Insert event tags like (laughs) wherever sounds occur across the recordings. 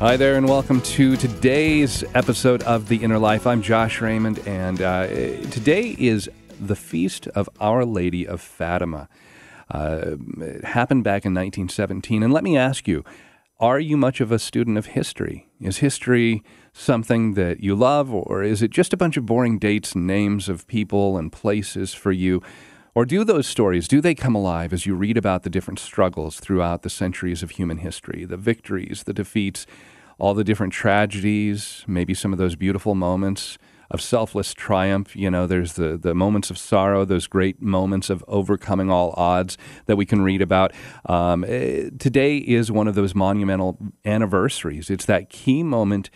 Hi there, and welcome to today's episode of The Inner Life. I'm Josh Raymond, and uh, today is the feast of Our Lady of Fatima. Uh, it happened back in 1917. And let me ask you are you much of a student of history? Is history something that you love, or is it just a bunch of boring dates and names of people and places for you? Or do those stories, do they come alive as you read about the different struggles throughout the centuries of human history, the victories, the defeats, all the different tragedies, maybe some of those beautiful moments of selfless triumph. You know, there's the, the moments of sorrow, those great moments of overcoming all odds that we can read about. Um, eh, today is one of those monumental anniversaries. It's that key moment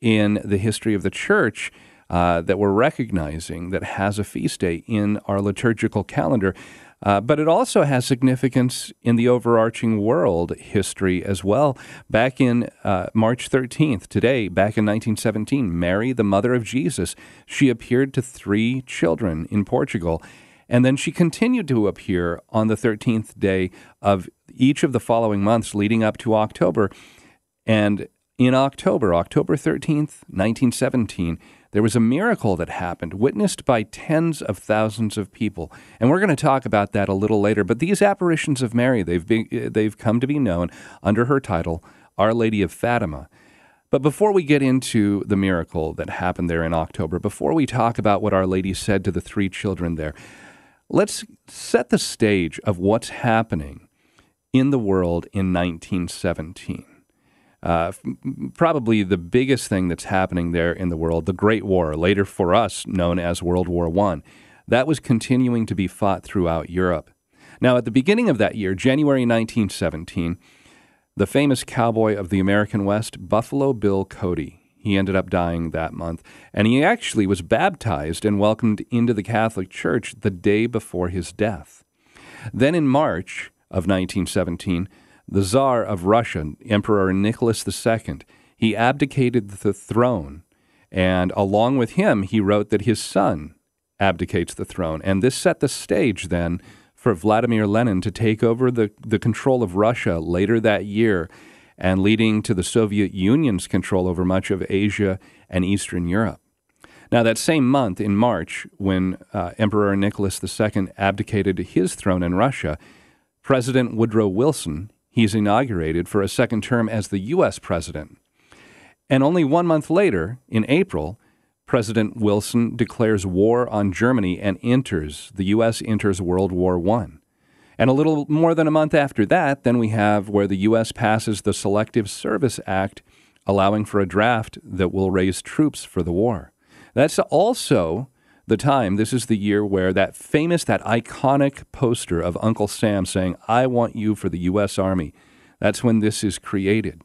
in the history of the church. Uh, that we're recognizing that has a feast day in our liturgical calendar. Uh, but it also has significance in the overarching world history as well. Back in uh, March 13th, today, back in 1917, Mary, the mother of Jesus, she appeared to three children in Portugal. And then she continued to appear on the 13th day of each of the following months leading up to October. And in October, October 13th, 1917, there was a miracle that happened, witnessed by tens of thousands of people. And we're going to talk about that a little later. But these apparitions of Mary, they've, been, they've come to be known under her title, Our Lady of Fatima. But before we get into the miracle that happened there in October, before we talk about what Our Lady said to the three children there, let's set the stage of what's happening in the world in 1917. Uh, probably the biggest thing that's happening there in the world, the Great War, later for us known as World War I, that was continuing to be fought throughout Europe. Now, at the beginning of that year, January 1917, the famous cowboy of the American West, Buffalo Bill Cody, he ended up dying that month. And he actually was baptized and welcomed into the Catholic Church the day before his death. Then in March of 1917, the Tsar of Russia, Emperor Nicholas II, he abdicated the throne. And along with him, he wrote that his son abdicates the throne. And this set the stage then for Vladimir Lenin to take over the, the control of Russia later that year and leading to the Soviet Union's control over much of Asia and Eastern Europe. Now, that same month in March, when uh, Emperor Nicholas II abdicated his throne in Russia, President Woodrow Wilson he's inaugurated for a second term as the U.S. president. And only one month later, in April, President Wilson declares war on Germany and enters, the U.S. enters World War I. And a little more than a month after that, then we have where the U.S. passes the Selective Service Act, allowing for a draft that will raise troops for the war. That's also the time, this is the year where that famous, that iconic poster of Uncle Sam saying, I want you for the U.S. Army, that's when this is created.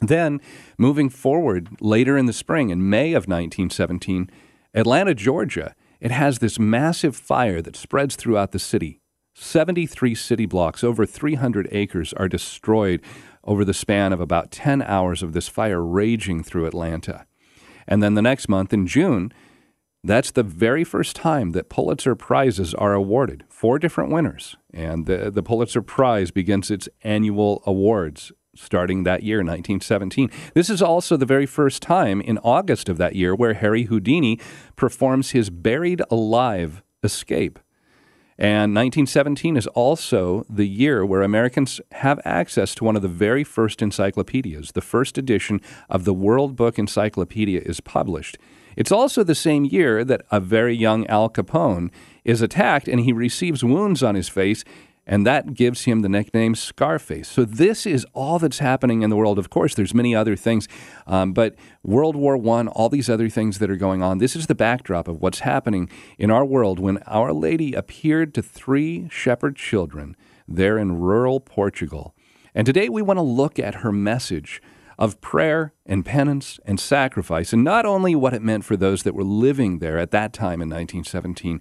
Then, moving forward later in the spring, in May of 1917, Atlanta, Georgia, it has this massive fire that spreads throughout the city. 73 city blocks, over 300 acres, are destroyed over the span of about 10 hours of this fire raging through Atlanta. And then the next month, in June, that's the very first time that Pulitzer Prizes are awarded. Four different winners. And the, the Pulitzer Prize begins its annual awards starting that year, 1917. This is also the very first time in August of that year where Harry Houdini performs his buried alive escape. And 1917 is also the year where Americans have access to one of the very first encyclopedias. The first edition of the World Book Encyclopedia is published It's also the same year that a very young Al Capone is attacked and he receives wounds on his face and that gives him the nickname Scarface. So this is all that's happening in the world. Of course, there's many other things, um, but World War One, all these other things that are going on. This is the backdrop of what's happening in our world when Our Lady appeared to three shepherd children there in rural Portugal. And today we want to look at her message of prayer and penance and sacrifice, and not only what it meant for those that were living there at that time in 1917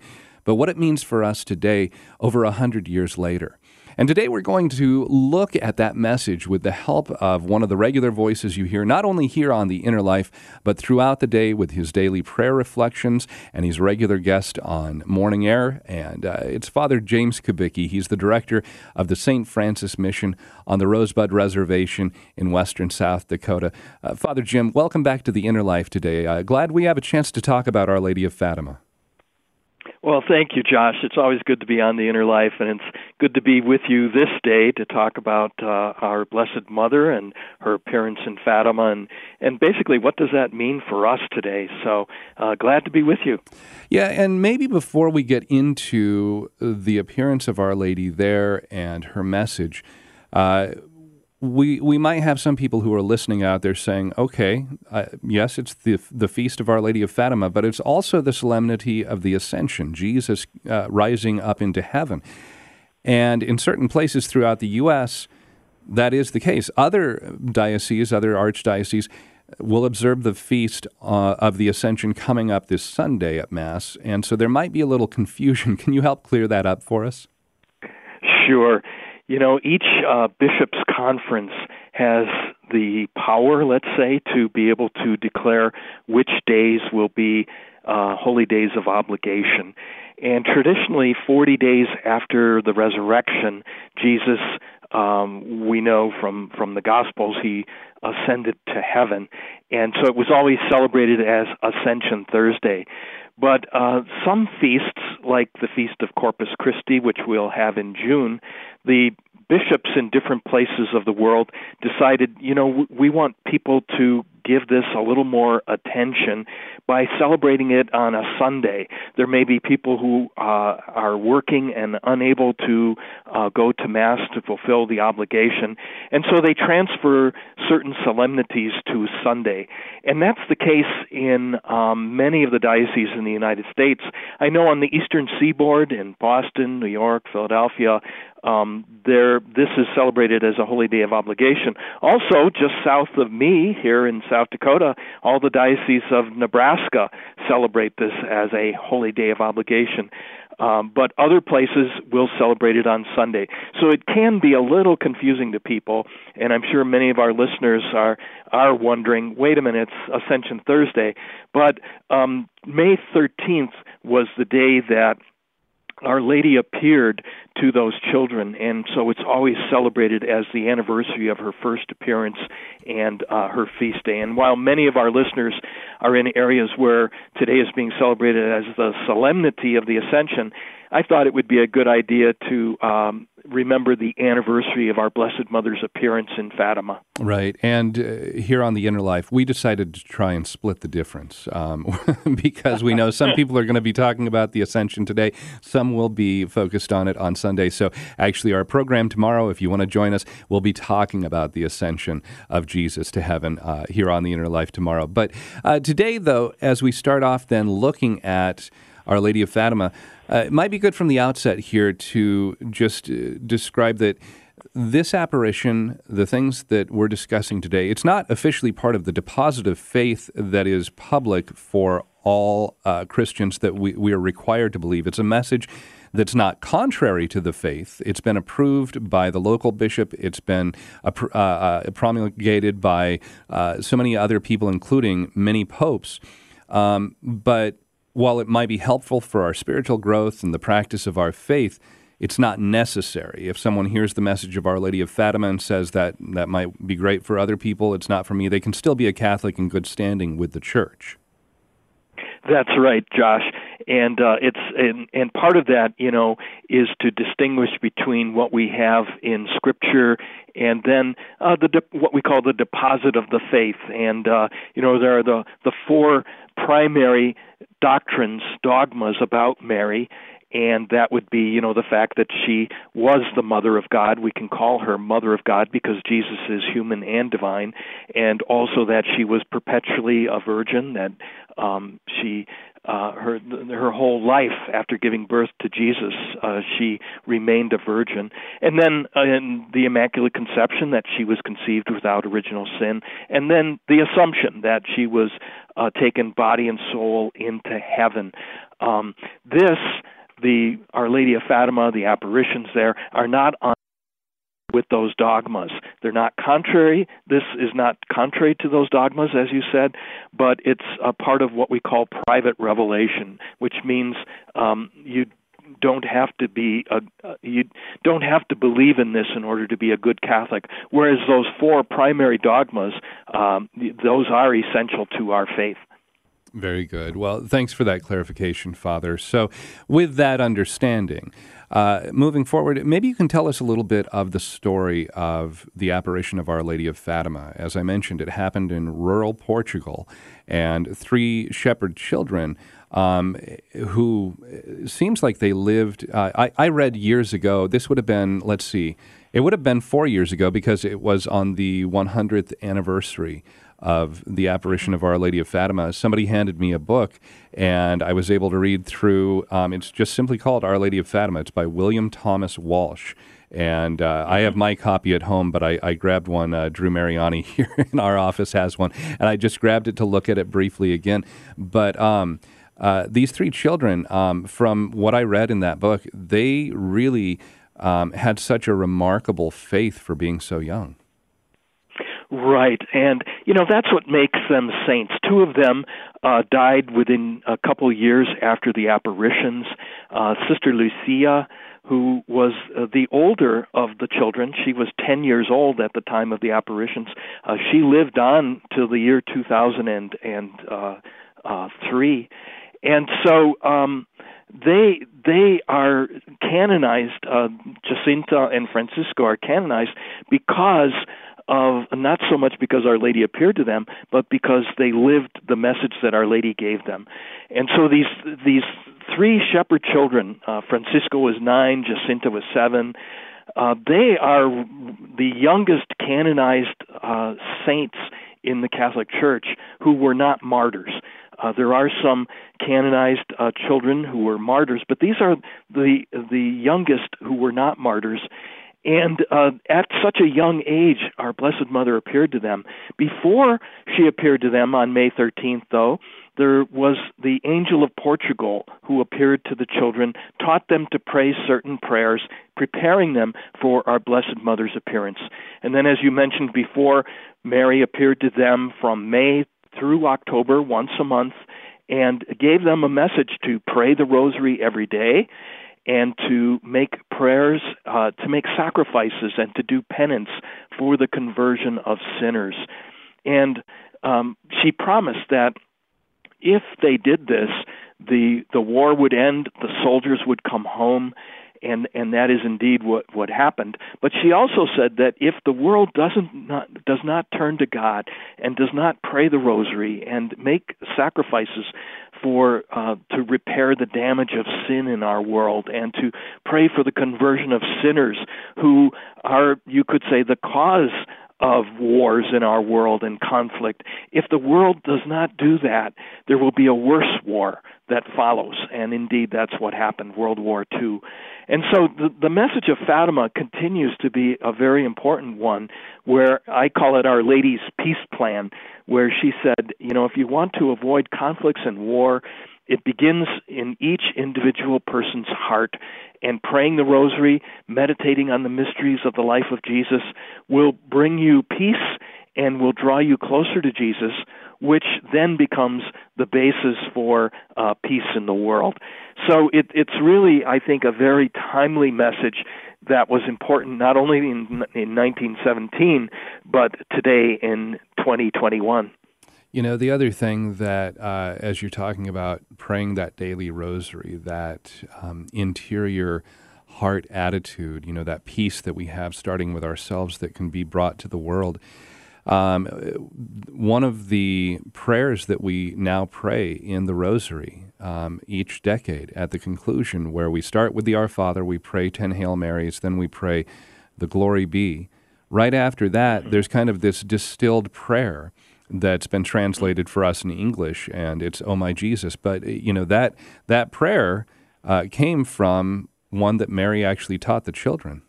but what it means for us today, over a hundred years later. And today we're going to look at that message with the help of one of the regular voices you hear, not only here on The Inner Life, but throughout the day with his daily prayer reflections and he's a regular guest on Morning Air. And uh, it's Father James Kubicki. He's the director of the St. Francis Mission on the Rosebud Reservation in western South Dakota. Uh, Father Jim, welcome back to The Inner Life today. Uh, glad we have a chance to talk about Our Lady of Fatima. Well, thank you, Josh. It's always good to be on the Inner Life, and it's good to be with you this day to talk about uh, our Blessed Mother and her appearance in Fatima, and and basically what does that mean for us today. So uh, glad to be with you. Yeah, and maybe before we get into the appearance of Our Lady there and her message. Uh, we we might have some people who are listening out there saying, "Okay, uh, yes, it's the the feast of Our Lady of Fatima, but it's also the solemnity of the Ascension, Jesus uh, rising up into heaven." And in certain places throughout the U.S., that is the case. Other dioceses, other archdioceses, will observe the feast uh, of the Ascension coming up this Sunday at Mass, and so there might be a little confusion. (laughs) Can you help clear that up for us? Sure. You know, each uh, bishop's conference has the power, let's say, to be able to declare which days will be uh, holy days of obligation. And traditionally, 40 days after the resurrection, Jesus, um, we know from, from the Gospels, he ascended to heaven. And so it was always celebrated as Ascension Thursday. But uh, some feasts, like the Feast of Corpus Christi, which we'll have in June, the bishops in different places of the world decided, you know, we want people to give this a little more attention by celebrating it on a Sunday. There may be people who uh, are working and unable to uh, go to Mass to fulfill the obligation, and so they transfer certain solemnities to Sunday. And that's the case in um, many of the dioceses in the United States. I know on the Eastern Seaboard in Boston, New York, Philadelphia, um, there this is celebrated as a holy day of obligation. Also, just south of me here in South Dakota, all the dioceses of Nebraska celebrate this as a holy day of obligation. Um, but other places will celebrate it on Sunday. So it can be a little confusing to people, and I'm sure many of our listeners are are wondering, wait a minute, it's Ascension Thursday. But um, May 13th was the day that our Lady appeared to those children, and so it's always celebrated as the anniversary of her first appearance and uh, her feast day. And while many of our listeners are in areas where today is being celebrated as the solemnity of the Ascension, I thought it would be a good idea to um, remember the anniversary of our Blessed Mother's appearance in Fatima. Right. And uh, here on The Inner Life, we decided to try and split the difference um, (laughs) because we know some people are going to be talking about the Ascension today, some will be focused on it on Sunday. So, actually, our program tomorrow, if you want to join us, we'll be talking about the Ascension of Jesus to heaven uh, here on The Inner Life tomorrow. But uh, today, though, as we start off then looking at Our Lady of Fatima, uh, it might be good from the outset here to just uh, describe that this apparition, the things that we're discussing today, it's not officially part of the deposit of faith that is public for all uh, Christians that we, we are required to believe. It's a message that's not contrary to the faith. It's been approved by the local bishop. It's been uh, uh, promulgated by uh, so many other people, including many popes. Um, but while it might be helpful for our spiritual growth and the practice of our faith, it's not necessary. If someone hears the message of Our Lady of Fatima and says that that might be great for other people, it's not for me, they can still be a Catholic in good standing with the church. That's right, Josh. And uh, it's and, and part of that, you know, is to distinguish between what we have in Scripture and then uh, the de- what we call the deposit of the faith. And uh, you know, there are the the four primary doctrines, dogmas about Mary, and that would be you know the fact that she was the mother of God. We can call her mother of God because Jesus is human and divine. And also that she was perpetually a virgin that um she uh her her whole life after giving birth to Jesus uh she remained a virgin. And then uh, in the immaculate conception that she was conceived without original sin. And then the assumption that she was uh taken body and soul into heaven. Um this the Our Lady of Fatima, the apparitions there, are not on with those dogmas. They're not contrary. This is not contrary to those dogmas, as you said, but it's a part of what we call private revelation, which means um, you don't have to be a, you don't have to believe in this in order to be a good Catholic. Whereas those four primary dogmas, um, those are essential to our faith. Very good. Well, thanks for that clarification, Father. So, with that understanding, uh, moving forward, maybe you can tell us a little bit of the story of the apparition of Our Lady of Fatima. As I mentioned, it happened in rural Portugal, and three shepherd children um, who seems like they lived. Uh, I, I read years ago, this would have been, let's see, it would have been four years ago because it was on the 100th anniversary of the apparition of Our Lady of Fatima, somebody handed me a book, and I was able to read through. Um, it's just simply called Our Lady of Fatima. It's by William Thomas Walsh. And uh, I have my copy at home, but I, I grabbed one. Uh, Drew Mariani (laughs) here in our office has one, and I just grabbed it to look at it briefly again. But um, uh, these three children, um, from what I read in that book, they really um, had such a remarkable faith for being so young. Right, and you know that's what makes them saints. Two of them uh, died within a couple years after the apparitions. Uh, Sister Lucia, who was uh, the older of the children, she was 10 years old at the time of the apparitions. Uh, she lived on till the year 2003, and, uh, uh, and so um, they they are canonized. Uh, Jacinta and Francisco are canonized because of not so much because Our Lady appeared to them, but because they lived the message that Our Lady gave them. And so these these three shepherd children, uh, Francisco was nine, Jacinta was seven. Uh, they are the youngest canonized uh, saints in the Catholic Church who were not martyrs. Uh, there are some canonized uh, children who were martyrs, but these are the the youngest who were not martyrs, and uh, at such a young age, our Blessed Mother appeared to them. Before she appeared to them on May 13th, though, there was the angel of Portugal who appeared to the children, taught them to pray certain prayers, preparing them for our Blessed Mother's appearance. And then, as you mentioned before, Mary appeared to them from May through October once a month and gave them a message to pray the rosary every day and to make prayers, uh, to make sacrifices, and to do penance for the conversion of sinners. And um, she promised that if they did this, the the war would end, the soldiers would come home, and and that is indeed what what happened. But she also said that if the world doesn't not, does not turn to God and does not pray the rosary and make sacrifices for uh, to repair the damage of sin in our world and to pray for the conversion of sinners who are you could say the cause of wars in our world and conflict. If the world does not do that, there will be a worse war that follows. And indeed, that's what happened, World War II. And so the, the message of Fatima continues to be a very important one, where I call it Our Lady's Peace Plan, where she said, you know, if you want to avoid conflicts and war, it begins in each individual person's heart. And praying the rosary, meditating on the mysteries of the life of Jesus will bring you peace and will draw you closer to Jesus, which then becomes the basis for uh, peace in the world. So it, it's really, I think, a very timely message that was important not only in, in 1917, but today in 2021. You know, the other thing that, uh, as you're talking about praying that daily rosary, that um, interior heart attitude, you know, that peace that we have starting with ourselves that can be brought to the world. Um, one of the prayers that we now pray in the rosary um, each decade at the conclusion, where we start with the Our Father, we pray 10 Hail Marys, then we pray the Glory Be. Right after that, there's kind of this distilled prayer that's been translated for us in English, and it's "Oh my Jesus." But you know that that prayer uh, came from one that Mary actually taught the children.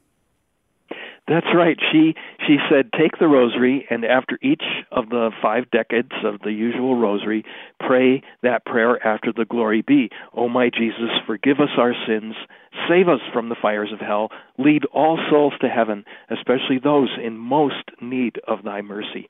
That's right. She she said, take the rosary, and after each of the five decades of the usual rosary, pray that prayer after the glory be. O my Jesus, forgive us our sins, save us from the fires of hell, lead all souls to heaven, especially those in most need of thy mercy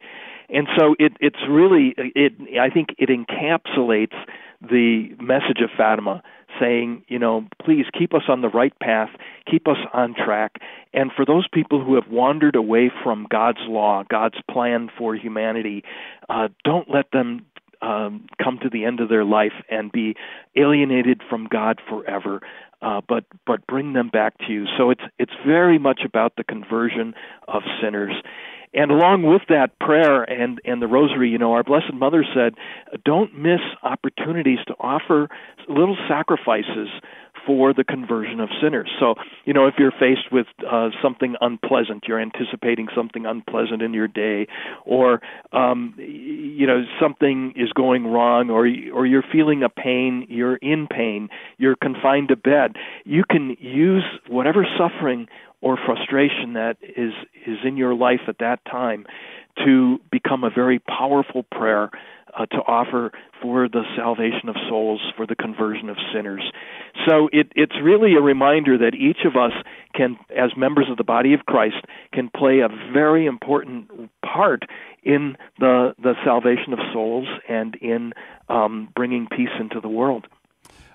and so it, it's really it I think it encapsulates the message of Fatima saying, you know, please keep us on the right path, keep us on track. And for those people who have wandered away from God's law, God's plan for humanity, uh, don't let them um, come to the end of their life and be alienated from God forever. Uh, but but bring them back to you. So it's it's very much about the conversion of sinners. And along with that prayer and, and the rosary, you know, our Blessed Mother said, don't miss opportunities to offer little sacrifices for the conversion of sinners. So, you know, if you're faced with uh, something unpleasant, you're anticipating something unpleasant in your day, or um, you know something is going wrong, or or you're feeling a pain, you're in pain, you're confined to bed, you can use whatever suffering or frustration that is is in your life at that time to become a very powerful prayer uh, to offer for the salvation of souls, for the conversion of sinners. So it, it's really a reminder that each of us can, as members of the body of Christ, can play a very important part in the the salvation of souls and in um, bringing peace into the world.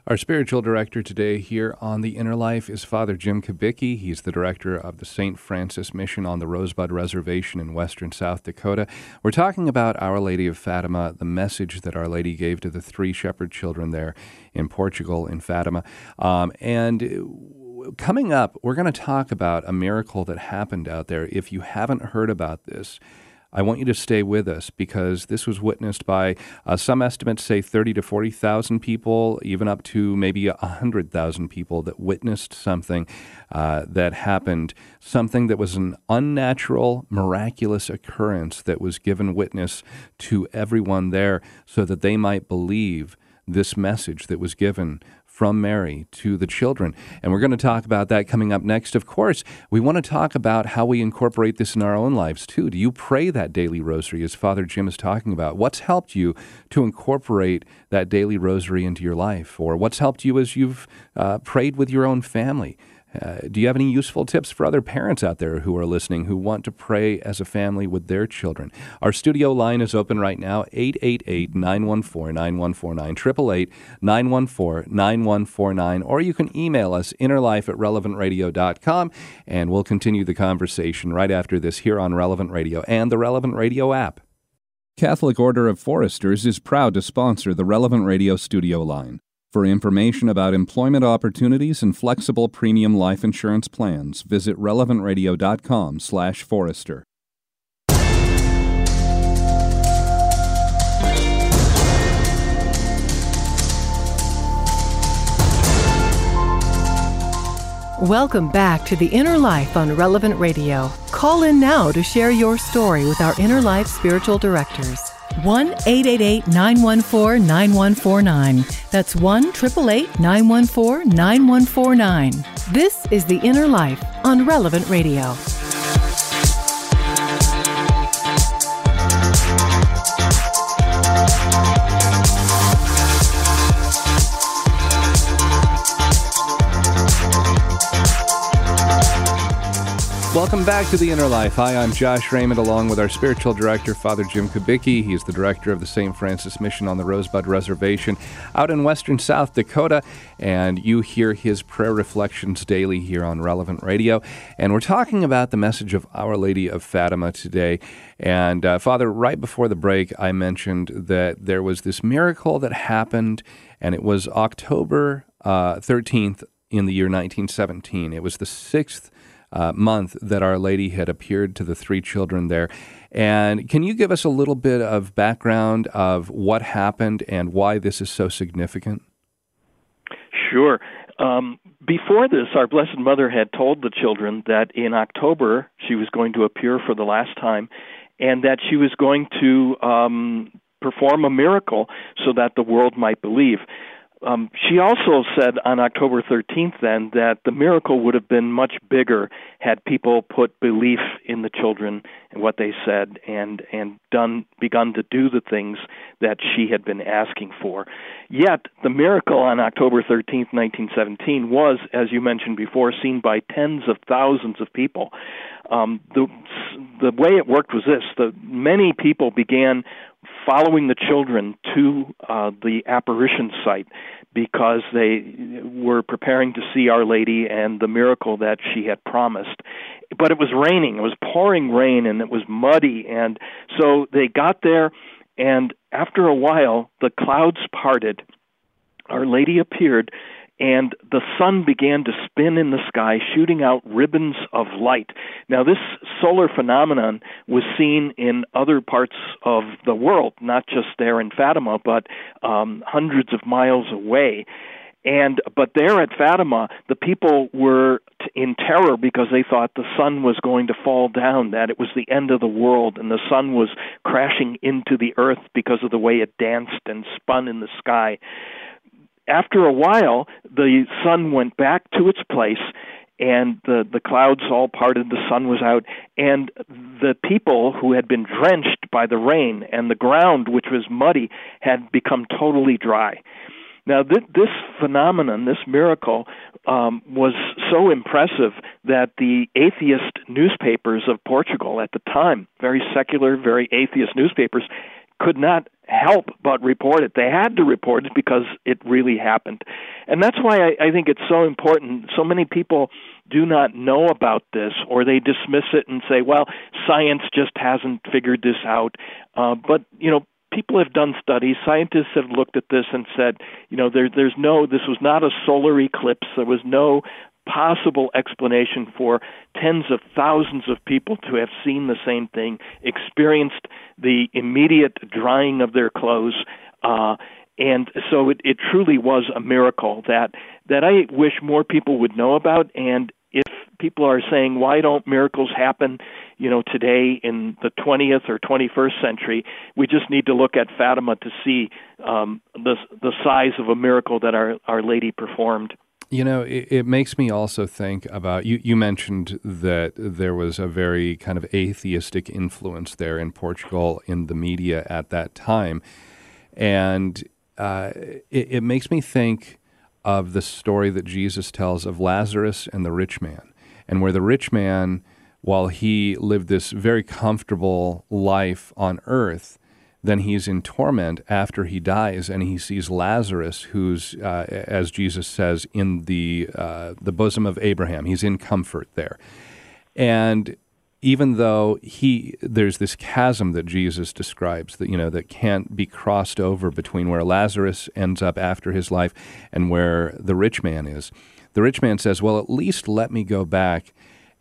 Our spiritual director today here on The Inner Life is Father Jim Kubicki. He's the director of the St. Francis Mission on the Rosebud Reservation in western South Dakota. We're talking about Our Lady of Fatima, the message that Our Lady gave to the three shepherd children there in Portugal, in Fatima. Um, and coming up, we're going to talk about a miracle that happened out there. If you haven't heard about this, I want you to stay with us because this was witnessed by uh, some estimates say 30 to 40,000 people, even up to maybe 100,000 people that witnessed something uh, that happened, something that was an unnatural, miraculous occurrence that was given witness to everyone there so that they might believe this message that was given from Mary to the children. And we're going to talk about that coming up next. Of course, we want to talk about how we incorporate this in our own lives too. Do you pray that daily rosary as Father Jim is talking about? What's helped you to incorporate that daily rosary into your life? Or what's helped you as you've uh, prayed with your own family? Uh, do you have any useful tips for other parents out there who are listening who want to pray as a family with their children? Our studio line is open right now 888 914 9149, 888 914 9149, or you can email us innerlife at relevantradio.com and we'll continue the conversation right after this here on Relevant Radio and the Relevant Radio app. Catholic Order of Foresters is proud to sponsor the Relevant Radio studio line. For information about employment opportunities and flexible premium life insurance plans, visit relevantradio.com/forester. Welcome back to The Inner Life on Relevant Radio. Call in now to share your story with our Inner Life spiritual directors. 1 888 914 9149. That's 1 888 914 9149. This is The Inner Life on Relevant Radio. Welcome back to The Inner Life. Hi, I'm Josh Raymond, along with our spiritual director, Father Jim Kubicki. He's the director of the St. Francis Mission on the Rosebud Reservation out in western South Dakota. And you hear his prayer reflections daily here on Relevant Radio. And we're talking about the message of Our Lady of Fatima today. And uh, Father, right before the break, I mentioned that there was this miracle that happened, and it was October uh, 13th in the year 1917. It was the sixth uh, month that Our Lady had appeared to the three children there. And can you give us a little bit of background of what happened and why this is so significant? Sure. Um, before this, our Blessed Mother had told the children that in October she was going to appear for the last time and that she was going to um, perform a miracle so that the world might believe. Um, she also said on October 13th then that the miracle would have been much bigger had people put belief in the children and what they said and and done begun to do the things that she had been asking for. Yet the miracle on October 13th, 1917 was as you mentioned before seen by tens of thousands of people. Um, the the way it worked was this: the many people began following the children to uh, the apparition site because they were preparing to see Our Lady and the miracle that she had promised. But it was raining, it was pouring rain, and it was muddy. And so they got there, and after a while, the clouds parted. Our Lady appeared, and the sun began to spin in the sky, shooting out ribbons of light. Now, this solar phenomenon was seen in other parts of the world, not just there in Fatima, but um, hundreds of miles away. And but there at Fatima, the people were in terror because they thought the sun was going to fall down, that it was the end of the world, and the sun was crashing into the earth because of the way it danced and spun in the sky after a while, the sun went back to its place, and the the clouds all parted. The sun was out, and the people who had been drenched by the rain and the ground, which was muddy, had become totally dry. Now, th- this phenomenon, this miracle, um, was so impressive that the atheist newspapers of Portugal at the time, very secular, very atheist newspapers, could not help but report it. They had to report it because it really happened. And that's why I, I think it's so important. So many people do not know about this or they dismiss it and say, well, science just hasn't figured this out. Uh, but, you know, people have done studies. Scientists have looked at this and said, you know, there, there's no, this was not a solar eclipse. There was no possible explanation for tens of thousands of people to have seen the same thing, experienced the immediate drying of their clothes, uh, and so it, it truly was a miracle that that I wish more people would know about. And if people are saying why don't miracles happen, you know, today in the 20th or 21st century, we just need to look at Fatima to see um, the the size of a miracle that our Our Lady performed. You know, it, it, makes me also think about you. You mentioned that there was a very kind of atheistic influence there in Portugal in the media at that time, and uh, it, it makes me think of the story that Jesus tells of Lazarus and the rich man, and where the rich man, while he lived this very comfortable life on earth, then he's in torment after he dies, and he sees Lazarus, who's, uh, as Jesus says, in the uh, the bosom of Abraham. He's in comfort there, and even though he there's this chasm that Jesus describes that you know that can't be crossed over between where Lazarus ends up after his life and where the rich man is. The rich man says, "Well, at least let me go back."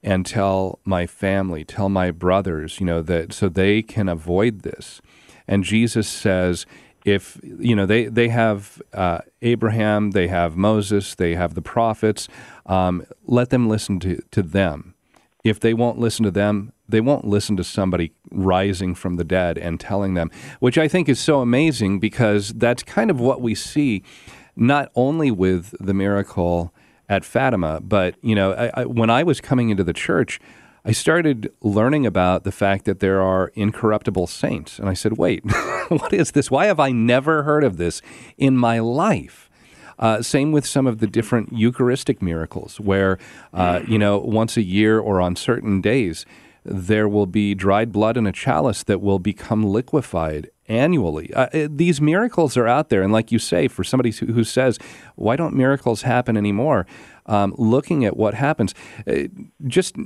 And tell my family, tell my brothers, you know, that so they can avoid this. And Jesus says, if you know they they have uh, Abraham, they have Moses, they have the prophets. Um, let them listen to to them. If they won't listen to them, they won't listen to somebody rising from the dead and telling them, which I think is so amazing because that's kind of what we see, not only with the miracle at Fatima, but you know, I, I, when I was coming into the church. I started learning about the fact that there are incorruptible saints. And I said, wait, (laughs) what is this? Why have I never heard of this in my life? Uh, same with some of the different Eucharistic miracles, where, uh, you know, once a year or on certain days, there will be dried blood in a chalice that will become liquefied annually. Uh, these miracles are out there. And like you say, for somebody who, who says, why don't miracles happen anymore? Um, looking at what happens, uh, just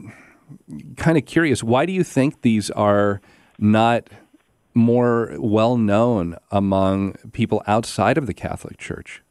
kind of curious, why do you think these are not more well known among people outside of the Catholic Church?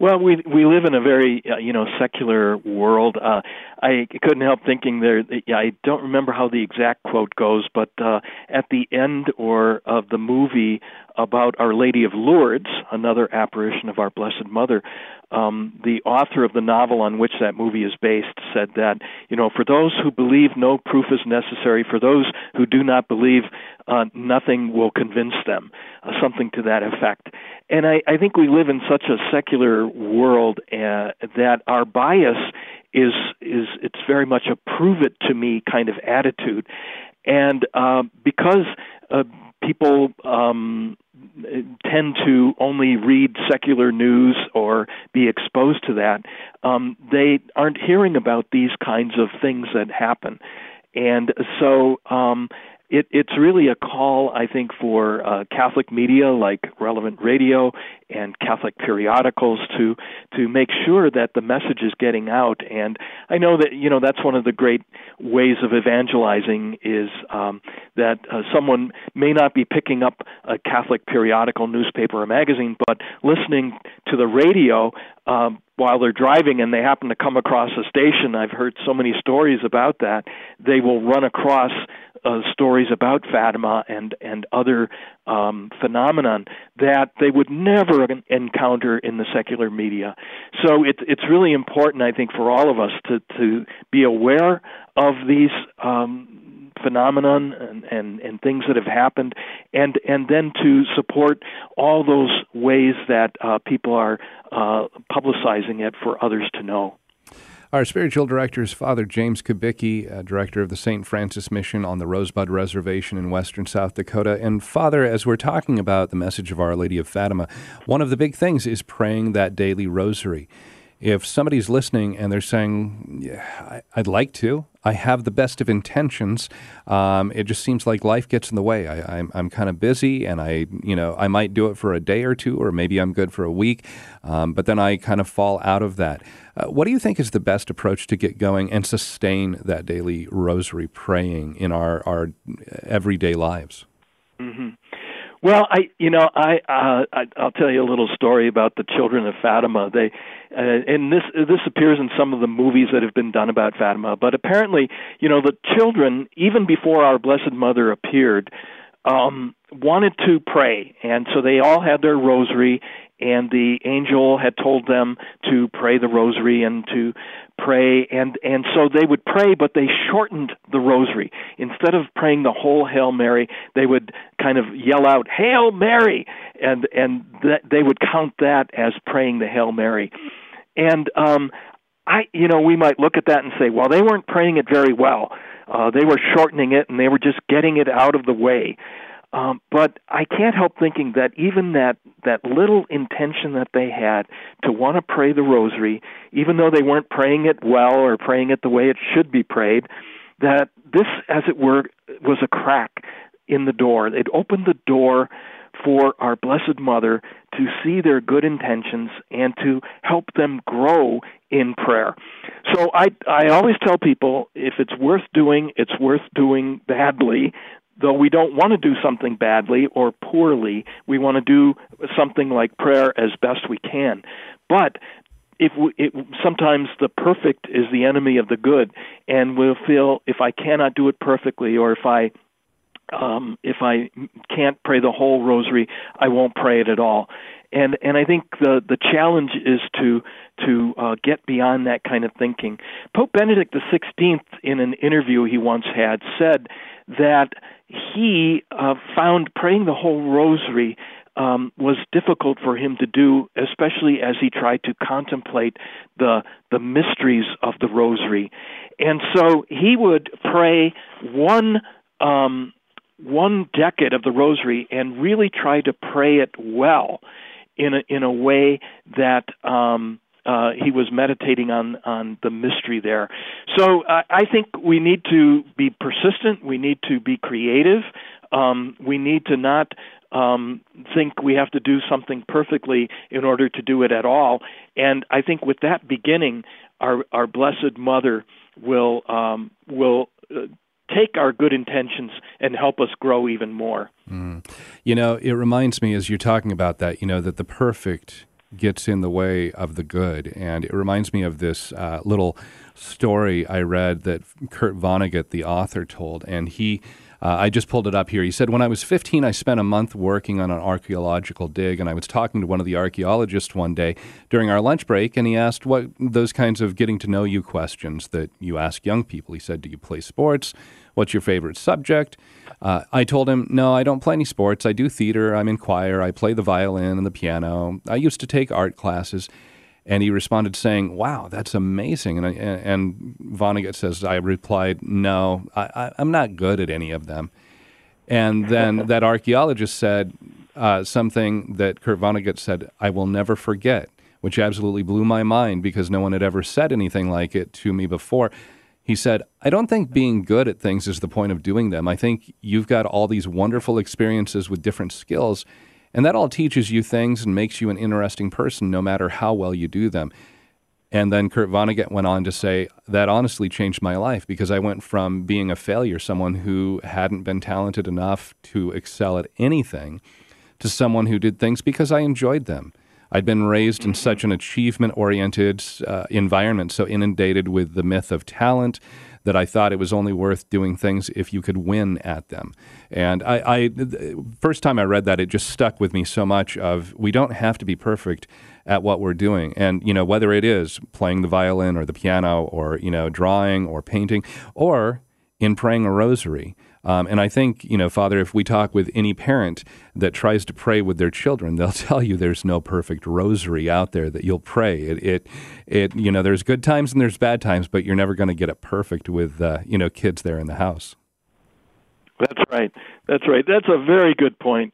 Well, we we live in a very uh, you know secular world. Uh, I couldn't help thinking there. I don't remember how the exact quote goes, but uh, at the end or of the movie about Our Lady of Lourdes, another apparition of our Blessed Mother, um, the author of the novel on which that movie is based said that you know for those who believe no proof is necessary, for those who do not believe uh, nothing will convince them, uh, something to that effect. And I, I think we live in such a secular world uh, that our bias is is it's very much a prove it to me kind of attitude, and uh, because uh, people um, tend to only read secular news or be exposed to that, um, they aren't hearing about these kinds of things that happen. And so um, it, it's really a call, I think, for uh, Catholic media like Relevant Radio and Catholic periodicals to to make sure that the message is getting out. And I know that you know that's one of the great ways of evangelizing is um, that uh, someone may not be picking up a Catholic periodical, newspaper, or magazine, but listening to the radio. Um, while they're driving and they happen to come across a station, I've heard so many stories about that. They will run across uh, stories about Fatima and and other um, phenomenon that they would never encounter in the secular media. So it's it's really important, I think, for all of us to to be aware of these. Um, phenomenon and, and, and things that have happened and and then to support all those ways that uh, people are uh, publicizing it for others to know. Our spiritual director is Father James Kubicki, uh, director of the St. Francis Mission on the Rosebud Reservation in western South Dakota. And Father, as we're talking about the message of Our Lady of Fatima, one of the big things is praying that daily rosary. If somebody's listening and they're saying, yeah, I'd like to, I have the best of intentions. Um, it just seems like life gets in the way. I, am I'm, I'm kind of busy, and I you know I might do it for a day or two, or maybe I'm good for a week, um, but then I kind of fall out of that. Uh, what do you think is the best approach to get going and sustain that daily rosary praying in our our everyday lives? Mm-hmm. Well, I you know I, uh, I I'll tell you a little story about the children of Fatima. They uh, and this this appears in some of the movies that have been done about Fatima. But apparently, you know, the children even before our Blessed Mother appeared, um, wanted to pray, and so they all had their rosary, and the angel had told them to pray the rosary and to pray and and so they would pray but they shortened the rosary. Instead of praying the whole hail mary they would kind of yell out hail mary! and and th- they would count that as praying the hail mary. And um i you know we might look at that and say well they weren't praying it very well. Uh they were shortening it and they were just getting it out of the way um, but I can't help thinking that even that that little intention that they had to want to pray the rosary, even though they weren't praying it well or praying it the way it should be prayed, that this, as it were, was a crack in the door. It opened the door for our Blessed Mother to see their good intentions and to help them grow in prayer. So I I always tell people if it's worth doing, it's worth doing badly though we don't want to do something badly or poorly, we want to do something like prayer as best we can. But if we, it, sometimes the perfect is the enemy of the good, and we'll feel if I cannot do it perfectly, or if I um, if I can't pray the whole rosary, I won't pray it at all. And and I think the the challenge is to to uh, get beyond that kind of thinking. Pope Benedict XVI, in an interview he once had, said that he uh, found praying the whole rosary um, was difficult for him to do, especially as he tried to contemplate the the mysteries of the rosary, and so he would pray one um, one decade of the rosary and really try to pray it well in a in a way that um, uh, he was meditating on on the mystery there. So uh, I think we need to be persistent. We need to be creative. Um, we need to not um, think we have to do something perfectly in order to do it at all. And I think with that beginning, our our Blessed Mother will um, will uh, take our good intentions and help us grow even more. Mm. You know, it reminds me as you're talking about that, you know, that the perfect gets in the way of the good. And it reminds me of this uh, little story I read that Kurt Vonnegut, the author, told. And he uh, I just pulled it up here. He said, When I was 15, I spent a month working on an archaeological dig, and I was talking to one of the archaeologists one day during our lunch break, and he asked what those kinds of getting to know you questions that you ask young people. He said, Do you play sports? What's your favorite subject? Uh, I told him, No, I don't play any sports. I do theater. I'm in choir. I play the violin and the piano. I used to take art classes. And he responded saying, "Wow, that's amazing." And, and Vonnegut says, "I replied, no, I, am not good at any of them." And then (laughs) that archaeologist said uh, something that Kurt Vonnegut said, "I will never forget," which absolutely blew my mind because no one had ever said anything like it to me before. He said, I don't think being good at things is the point of doing them. I think you've got all these wonderful experiences with different skills, and that all teaches you things and makes you an interesting person no matter how well you do them. And then Kurt Vonnegut went on to say, that honestly changed my life because I went from being a failure, someone who hadn't been talented enough to excel at anything, to someone who did things because I enjoyed them. I'd been raised in such an achievement oriented uh, environment, so inundated with the myth of talent that I thought it was only worth doing things if you could win at them. And I, I first time I read that, it just stuck with me so much. Of we don't have to be perfect at what we're doing, and you know whether it is playing the violin or the piano, or you know drawing or painting, or in praying a rosary. Um, and I think, you know, Father, if we talk with any parent that tries to pray with their children, (laughs) they'll tell you there's no perfect rosary out there that you'll pray. It, it, it you know, there's good times and there's bad times, but you're never going to get it perfect with, uh, you know, kids there in the house. That's right. That's right. That's a very good point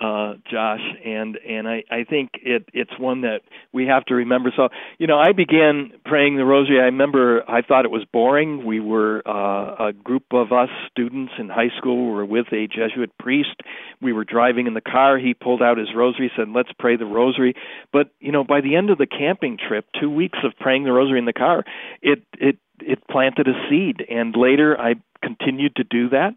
uh, Josh, and and I, I think it it's one that we have to remember. So you know, I began praying the Rosary. I remember I thought it was boring. We were uh, a group of us students in high school. We were with a Jesuit priest. We were driving in the car. He pulled out his Rosary, said, "Let's pray the Rosary." But you know, by the end of the camping trip, two weeks of praying the Rosary in the car, it it it planted a seed, and later I continued to do that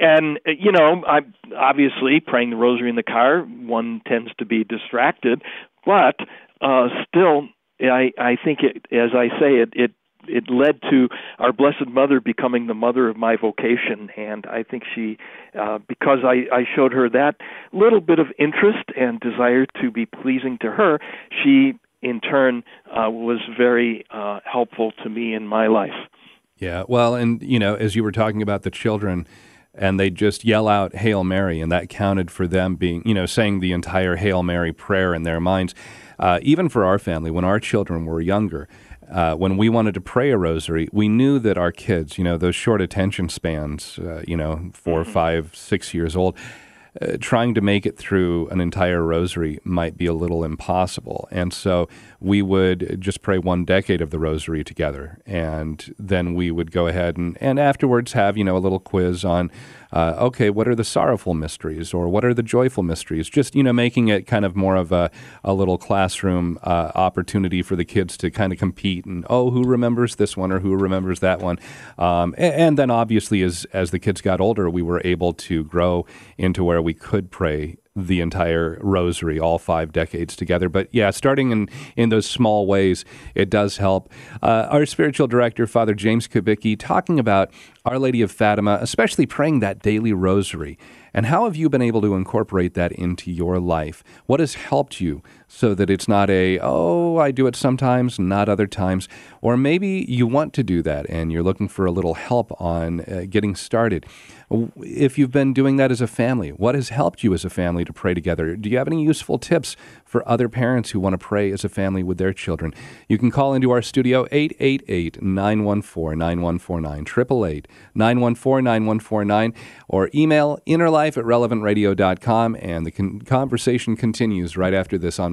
and uh, you know, I obviously praying the rosary in the car, one tends to be distracted, but uh, still, I I think it, as I say, it it it led to our blessed mother becoming the mother of my vocation. And i think she uh, because I, I showed her that little bit of interest and desire to be pleasing to her she in turn uh, was very uh, helpful to me in my life. Yeah. Well and you know as you were talking about the children and they just yell out Hail Mary, and that counted for them being, you know, saying the entire Hail Mary prayer in their minds. Uh, even for our family, when our children were younger, uh, when we wanted to pray a rosary, we knew that our kids, you know, those short attention spans, uh, you know, 4 mm-hmm. five, six years old, uh, trying to make it through an entire rosary might be a little impossible. And so we would just pray one decade of the rosary together. And then we would go ahead and, and afterwards have, you know, a little quiz on uh, okay, what are the sorrowful mysteries or what are the joyful mysteries? Just, you know, making it kind of more of a, a little classroom uh, opportunity for the kids to kind of compete and, oh, who remembers this one or who remembers that one? Um, and, and, then obviously, as, as the kids got older, we were able to grow into where we could pray the entire rosary, all five decades together. But yeah, starting in, in those small ways, it does help. Uh, our spiritual director, Father James Kubicki, talking about Our Lady of Fatima, especially praying that daily rosary. And how have you been able to incorporate that into your life? What has helped you so that it's not a, oh, I do it sometimes, not other times. Or maybe you want to do that and you're looking for a little help on uh, getting started. If you've been doing that as a family, what has helped you as a family to pray together? Do you have any useful tips for other parents who want to pray as a family with their children? You can call into our studio 888 914 9149, 888 914 9149, or email innerlife at relevantradio.com. And the con- conversation continues right after this on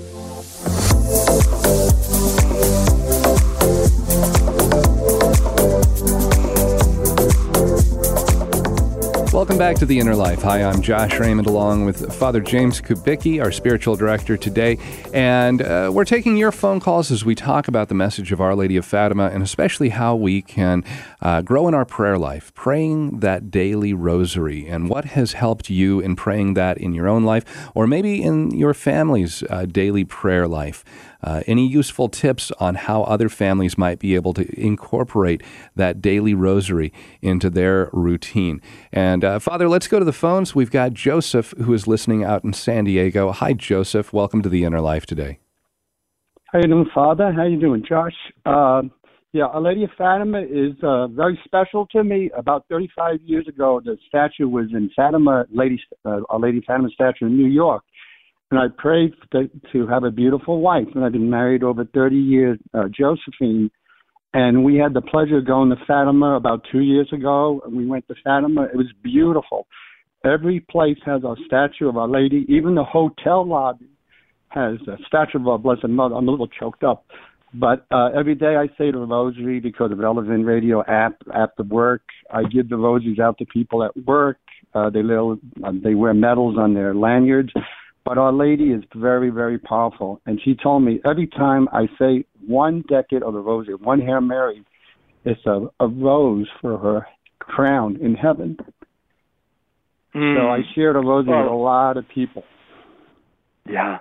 Welcome back to The Inner Life. Hi, I'm Josh Raymond along with Father James Kubicki, our spiritual director today. And uh, we're taking your phone calls as we talk about the message of Our Lady of Fatima and especially how we can uh, grow in our prayer life, praying that daily rosary, and what has helped you in praying that in your own life or maybe in your family's uh, daily prayer life. Uh, any useful tips on how other families might be able to incorporate that daily rosary into their routine? And uh, Father, let's go to the phones. We've got Joseph who is listening out in San Diego. Hi, Joseph. Welcome to the Inner Life today. How you doing, Father? How you doing, Josh? Uh, yeah, Our Lady of Fatima is uh, very special to me. About 35 years ago, the statue was in Fatima, Lady, uh, Our Lady Fatima statue in New York and I prayed to, to have a beautiful wife. And I've been married over 30 years, uh, Josephine. And we had the pleasure of going to Fatima about two years ago. And we went to Fatima. It was beautiful. Every place has a statue of Our Lady. Even the hotel lobby has a statue of Our Blessed Mother. I'm a little choked up. But uh, every day I say the rosary because of Relevant Radio app after work. I give the rosaries out to people at work. Uh, they little, uh, they wear medals on their lanyards. But Our Lady is very, very powerful. And she told me every time I say one decade of the rosary, one Hail Mary, it's a, a rose for her crown in heaven. Mm. So I share the rosary well, with a lot of people. Yeah.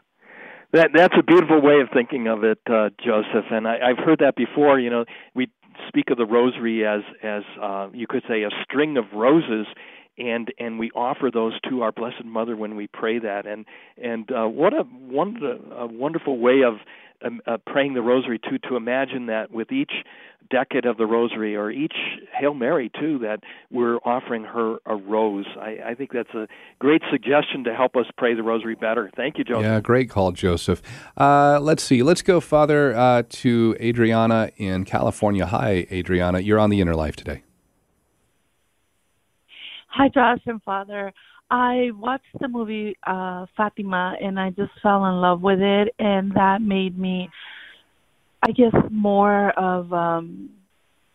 That that's a beautiful way of thinking of it, uh, Joseph. And I, I've heard that before. You know, we speak of the rosary as as uh, you could say a string of roses and and we offer those to our blessed mother when we pray that and and uh, what a, wonder, a wonderful way of um, uh, praying the rosary too to imagine that with each decade of the rosary or each hail mary too that we're offering her a rose. I, I think that's a great suggestion to help us pray the rosary better. Thank you joseph. Yeah great call joseph. Uh, let's see. Let's go father uh, to adriana in california. Hi adriana. You're on the inner life today. Hi, Josh and Father. I watched the movie uh Fatima and I just fell in love with it and that made me I guess more of um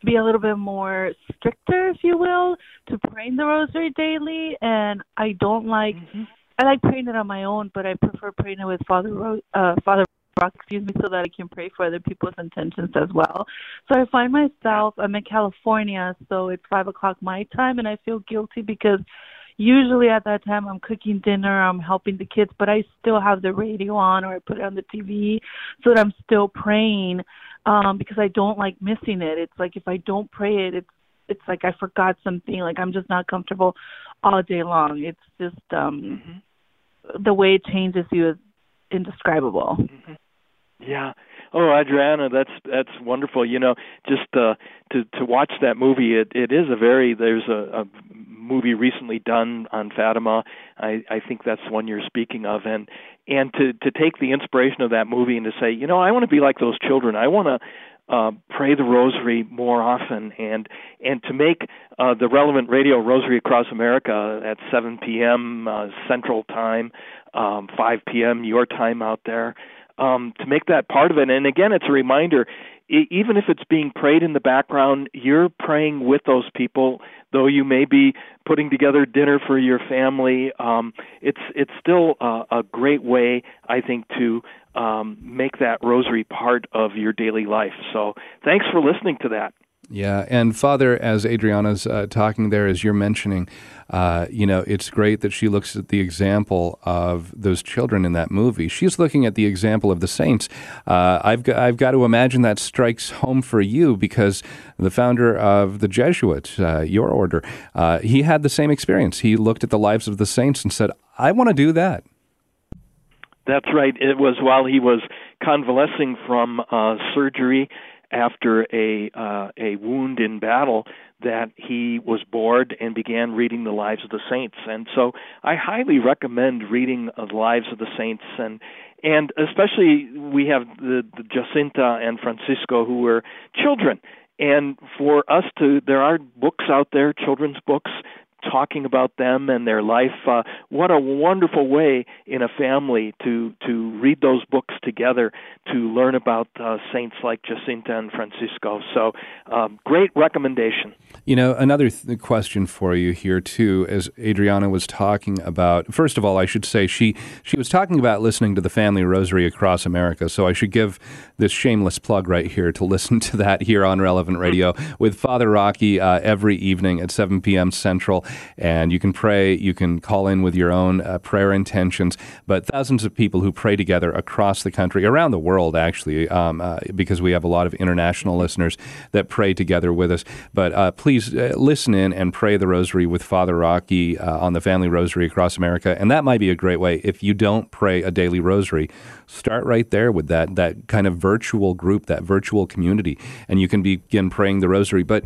be a little bit more stricter if you will to praying the rosary daily and I don't like mm-hmm. I like praying it on my own but I prefer praying it with Father Ro- uh Father Rock, excuse me, so that I can pray for other people's intentions as well. So I find myself, I'm in California, so it's five o'clock my time, and I feel guilty because usually at that time I'm cooking dinner, I'm helping the kids, but I still have the radio on or I put it on the TV so that I'm still praying um because I don't like missing it. It's like if I don't pray it, it's it's like I forgot something, like I'm just not comfortable all day long. It's just um mm-hmm. the way it changes you is indescribable. Mm-hmm. Yeah. Oh, Adriana, that's that's wonderful. You know, just uh, to to watch that movie, it it is a very there's a, a movie recently done on Fatima. I I think that's the one you're speaking of, and and to to take the inspiration of that movie and to say, you know, I want to be like those children. I want to uh, pray the rosary more often and and to make uh, the relevant radio rosary across America at 7 p.m. Uh, Central Time, um, 5 p.m. your time out there um, to make that part of it. And again, it's a reminder. even if it's being prayed in the background, you're praying with those people. Though you may be putting together dinner for your family, um, it's it's still a, a great way, I think, to um, make that rosary part of your daily life. So thanks for listening to that. Yeah, and Father, as Adriana's uh, talking there, as you're mentioning, uh, you know, it's great that she looks at the example of those children in that movie. She's looking at the example of the saints. Uh, I've got, I've got to imagine that strikes home for you because the founder of the Jesuits, uh, your order, uh, he had the same experience. He looked at the lives of the saints and said, "I want to do that." That's right. It was while he was convalescing from uh, surgery after a uh, a wound in battle that he was bored and began reading the lives of the saints. And so I highly recommend reading the lives of the saints and and especially we have the, the Jacinta and Francisco who were children and for us to there are books out there children's books talking about them and their life. Uh, what a wonderful way in a family to to read those books together to learn about uh, saints like Jacinta and Francisco. So, um, great recommendation. You know, another th- question for you here too, as Adriana was talking about. First of all, I should say she she was talking about listening to the Family Rosary across America. So I should give this shameless plug right here to (laughs) listen to that here on Relevant Radio with Father Rocky uh, every evening at 7 p.m. Central and you can pray. You can call in with your own uh, prayer intentions. But thousands of people who pray together across the country, around the world, actually, um, uh, because we have a lot of international listeners that pray together with us. But uh, please uh, listen in and pray the Rosary with Father Rocky uh, on the Family Rosary across America, and that might be a great way. If you don't pray a daily Rosary, start right there with that that kind of virtual group, that virtual community, and you can begin praying the Rosary. But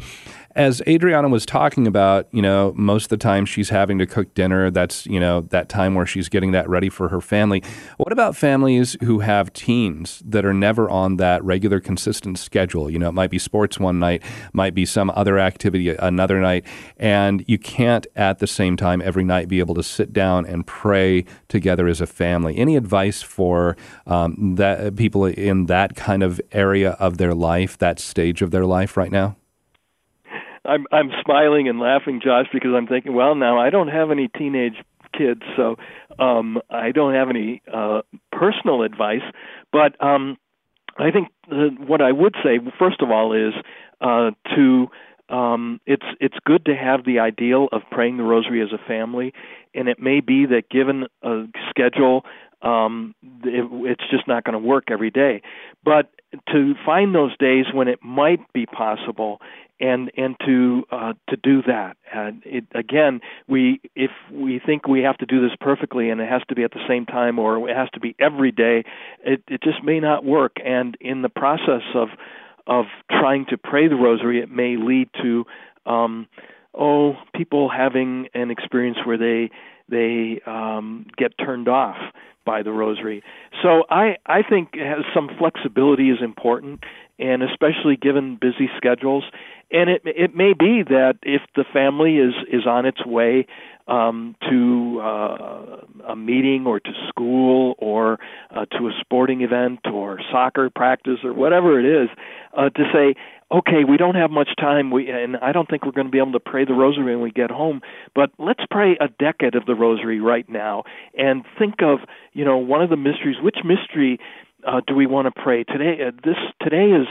as Adriana was talking about, you know, most of the time she's having to cook dinner. That's, you know, that time where she's getting that ready for her family. What about families who have teens that are never on that regular, consistent schedule? You know, it might be sports one night, might be some other activity another night, and you can't at the same time every night be able to sit down and pray together as a family. Any advice for um, that people in that kind of area of their life, that stage of their life right now? I'm I'm smiling and laughing, Josh, because I'm thinking, well, now I don't have any teenage kids, so um, I don't have any uh, personal advice. But um, I think uh, what I would say, first of all, is uh, to um, it's it's good to have the ideal of praying the rosary as a family, and it may be that given a schedule, um, it, it's just not going to work every day. But to find those days when it might be possible and and to uh, to do that. And it, again, we if we think we have to do this perfectly and it has to be at the same time or it has to be every day, it it just may not work. And in the process of of trying to pray the rosary, it may lead to um, oh people having an experience where they they um, get turned off by the rosary. So I I think some flexibility is important, and especially given busy schedules. And it it may be that if the family is is on its way um, to uh, a meeting or to school or uh, to a sporting event or soccer practice or whatever it is, uh, to say, okay, we don't have much time, we and I don't think we're going to be able to pray the rosary when we get home, but let's pray a decade of the rosary right now and think of you know one of the mysteries. Which mystery uh, do we want to pray today? Uh, this today is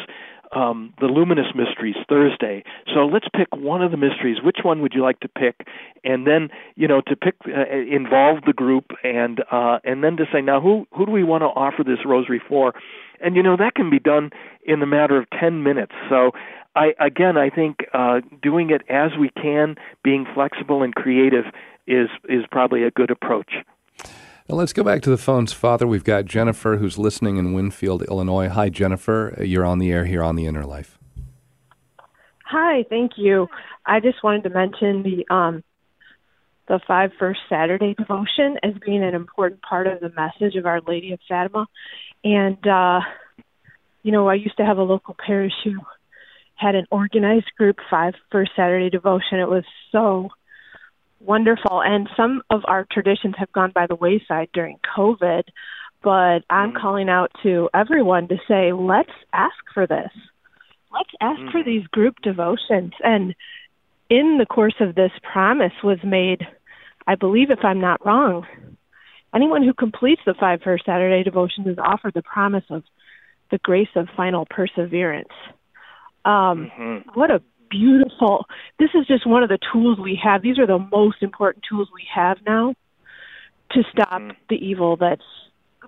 um, the Luminous Mysteries Thursday. So let's pick one of the mysteries. Which one would you like to pick? And then you know to pick uh, involve the group and uh, and then to say now who who do we want to offer this rosary for? And you know that can be done in a matter of ten minutes. So I again I think uh, doing it as we can, being flexible and creative is is probably a good approach. Now let's go back to the phones, Father. We've got Jennifer who's listening in Winfield, Illinois. Hi, Jennifer. You're on the air here on the Inner Life. Hi, thank you. I just wanted to mention the um, the five first Saturday devotion as being an important part of the message of Our Lady of Fatima. And uh, you know, I used to have a local parish who had an organized group five first Saturday devotion. It was so wonderful. And some of our traditions have gone by the wayside during COVID, but I'm mm calling out to everyone to say, let's ask for this. Let's ask mm for these group devotions. And in the course of this promise was made, I believe, if I'm not wrong, anyone who completes the five first Saturday devotions is offered the promise of the grace of final perseverance. Um, Mhm. What a beautiful! This is just one of the tools we have. These are the most important tools we have now to stop Mhm. the evil that's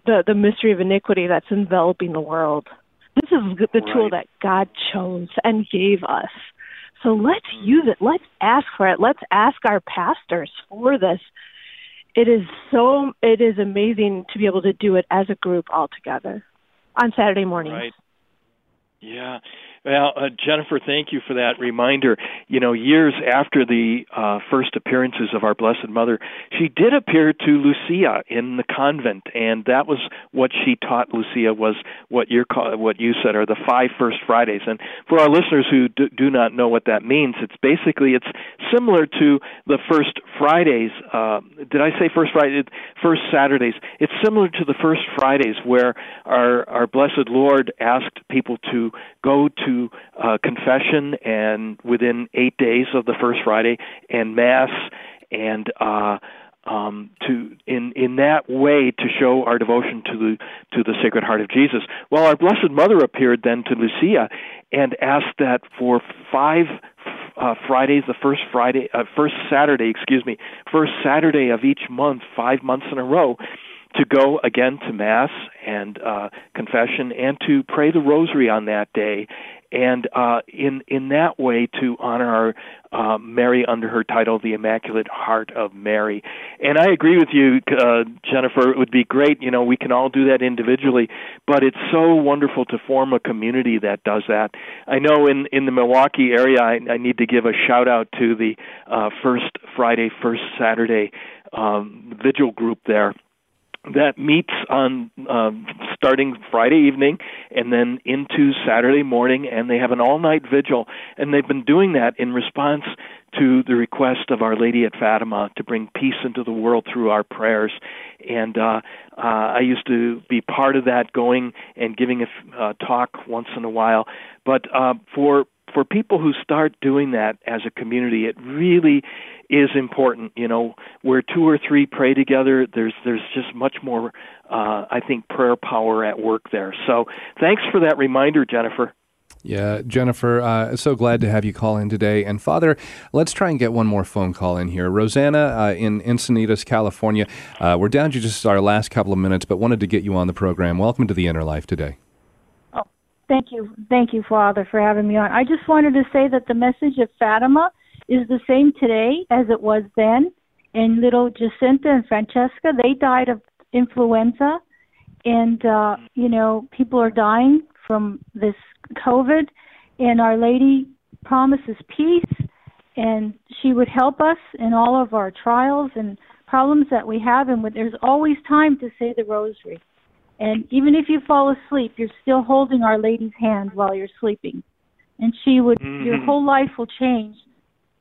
the the mystery of iniquity that's enveloping the world. This is the tool Right. that God chose and gave us. So let's Mm. use it. Let's ask for it. Let's ask our pastors for this. It is so it is amazing to be able to do it as a group all together on Saturday mornings. Right. Yeah. Well, uh, Jennifer, thank you for that reminder. You know, years after the uh, first appearances of our Blessed Mother, she did appear to Lucia in the convent, and that was what she taught Lucia was what you're what you said are the five first Fridays. And for our listeners who do, do not know what that means, it's basically it's similar to the first Fridays. Uh, did I say first Friday? First Saturdays. It's similar to the first Fridays where our our Blessed Lord asked people to go to uh, confession and within eight days of the first Friday and Mass and uh, um, to in in that way to show our devotion to the to the Sacred Heart of Jesus. Well, our Blessed Mother appeared then to Lucia and asked that for five uh, Fridays, the first Friday, uh, first Saturday, excuse me, first Saturday of each month, five months in a row, to go again to Mass and uh, confession and to pray the Rosary on that day, and uh, in in that way to honor our uh, Mary under her title, the Immaculate Heart of Mary. And I agree with you, uh, Jennifer. It would be great, you know, we can all do that individually, but it's so wonderful to form a community that does that. I know in in the Milwaukee area, I, I need to give a shout out to the uh, First Friday, First Saturday um, vigil group there that meets on um, starting Friday evening and then into Saturday morning, and they have an all-night vigil, and they've been doing that in response to the request of Our Lady at Fatima to bring peace into the world through our prayers. And uh, uh, I used to be part of that, going and giving a uh, talk once in a while. But uh, for for people who start doing that as a community, it really is important. You know, where two or three pray together, there's there's just much more, uh, I think, prayer power at work there. So thanks for that reminder, Jennifer. Yeah, Jennifer, uh, so glad to have you call in today. And Father, let's try and get one more phone call in here. Rosanna uh, in Encinitas, California. Uh, we're down to just our last couple of minutes, but wanted to get you on the program. Welcome to the Inner Life today. Thank you. Thank you, Father, for having me on. I just wanted to say that the message of Fatima is the same today as it was then. And little Jacinta and Francesca, they died of influenza. And, uh, you know, people are dying from this COVID. And Our Lady promises peace. And she would help us in all of our trials and problems that we have. And there's always time to say the rosary. And even if you fall asleep, you're still holding Our Lady's hand while you're sleeping. And she would, Mhm. your whole life will change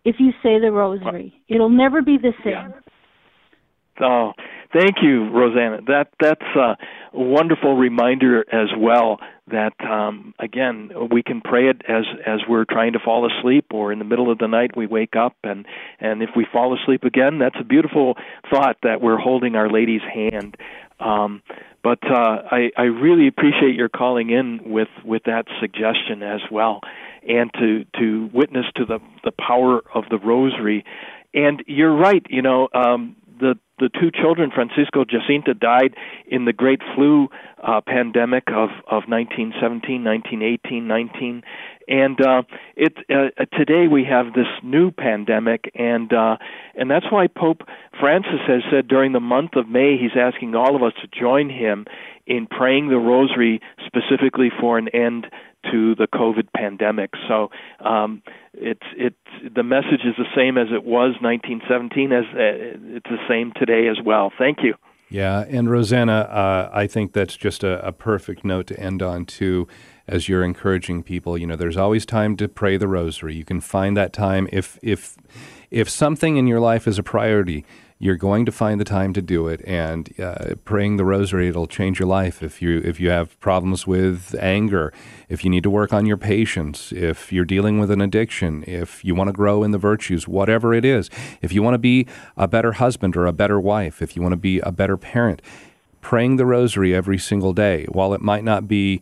if you say the rosary. It'll never be the same. Oh, thank you, Rosanna. That that's a wonderful reminder as well. That um, again, we can pray it as as we're trying to fall asleep, or in the middle of the night we wake up, and and if we fall asleep again, that's a beautiful thought that we're holding Our Lady's hand. Um, but uh, I, I really appreciate your calling in with, with that suggestion as well, and to to witness to the the power of the Rosary. And you're right, you know, um, the two children, Francisco Jacinta, died in the Great Flu uh, pandemic of of 1917, 1918, 19, and uh, it uh, today we have this new pandemic, and uh, and that's why Pope Francis has said during the month of May he's asking all of us to join him in praying the Rosary specifically for an end to the COVID pandemic. So um, it's it's the message is the same as it was 1917 as uh, it's the same today as well. Thank you. Yeah, and Rosanna, uh, I think that's just a, a perfect note to end on too. As you're encouraging people, you know, there's always time to pray the Rosary. You can find that time if if if something in your life is a priority you're going to find the time to do it. And uh, praying the rosary, it'll change your life. If you if you have problems with anger, if you need to work on your patience, if you're dealing with an addiction, if you want to grow in the virtues, whatever it is, if you want to be a better husband or a better wife, if you want to be a better parent, praying the rosary every single day, while it might not be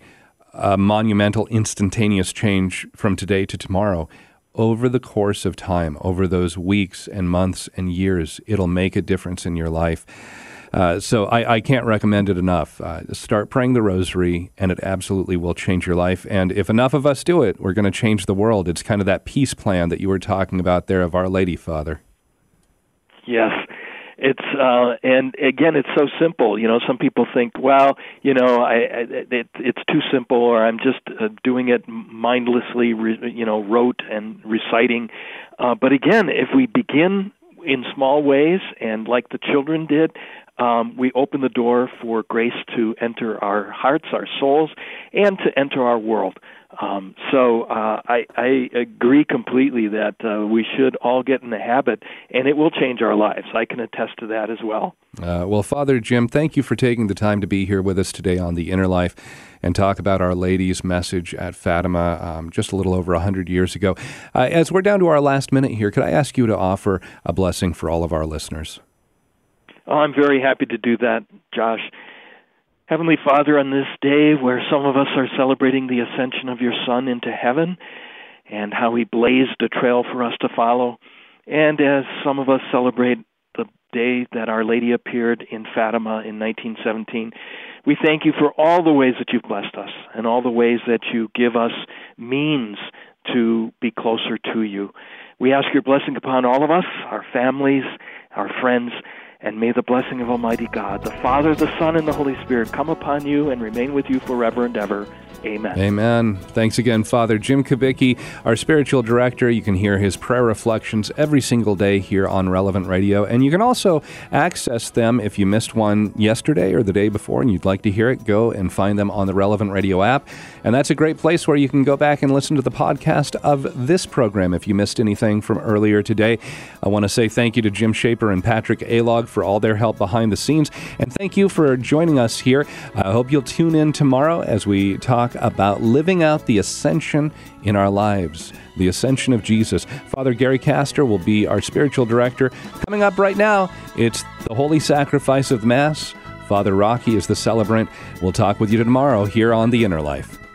a monumental, instantaneous change from today to tomorrow over the course of time, over those weeks and months and years, it'll make a difference in your life. Uh, so I, I, can't recommend it enough. Uh, start praying the rosary, and it absolutely will change your life. And if enough of us do it, we're going to change the world. It's kind of that peace plan that you were talking about there of Our Lady, Father. Yes, it's uh and again it's so simple you know some people think well you know i, I it, it's too simple or i'm just uh, doing it mindlessly re, you know rote and reciting uh but again if we begin in small ways and like the children did um, we open the door for grace to enter our hearts, our souls, and to enter our world. Um, so uh, I, I agree completely that uh, we should all get in the habit, and it will change our lives. I can attest to that as well. Uh, well, Father Jim, thank you for taking the time to be here with us today on the Inner Life and talk about Our Lady's message at Fatima um, just a little over 100 years ago. Uh, as we're down to our last minute here, could I ask you to offer a blessing for all of our listeners? Oh, I'm very happy to do that, Josh. Heavenly Father, on this day where some of us are celebrating the ascension of your Son into heaven and how he blazed a trail for us to follow, and as some of us celebrate the day that Our Lady appeared in Fatima in 1917, we thank you for all the ways that you've blessed us and all the ways that you give us means to be closer to you. We ask your blessing upon all of us, our families, our friends, and may the blessing of Almighty God, the Father, the Son, and the Holy Spirit come upon you and remain with you forever and ever. Amen. Amen. Thanks again, Father Jim Kubicki, our spiritual director. You can hear his prayer reflections every single day here on Relevant Radio. And you can also access them if you missed one yesterday or the day before and you'd like to hear it. Go and find them on the Relevant Radio app. And that's a great place where you can go back and listen to the podcast of this program if you missed anything from earlier today. I want to say thank you to Jim Shaper and Patrick Alog for all their help behind the scenes. And thank you for joining us here. I hope you'll tune in tomorrow as we talk about living out the ascension in our lives, the ascension of Jesus. Father Gary Caster will be our spiritual director. Coming up right now, it's the Holy Sacrifice of Mass. Father Rocky is the celebrant. We'll talk with you tomorrow here on The Inner Life.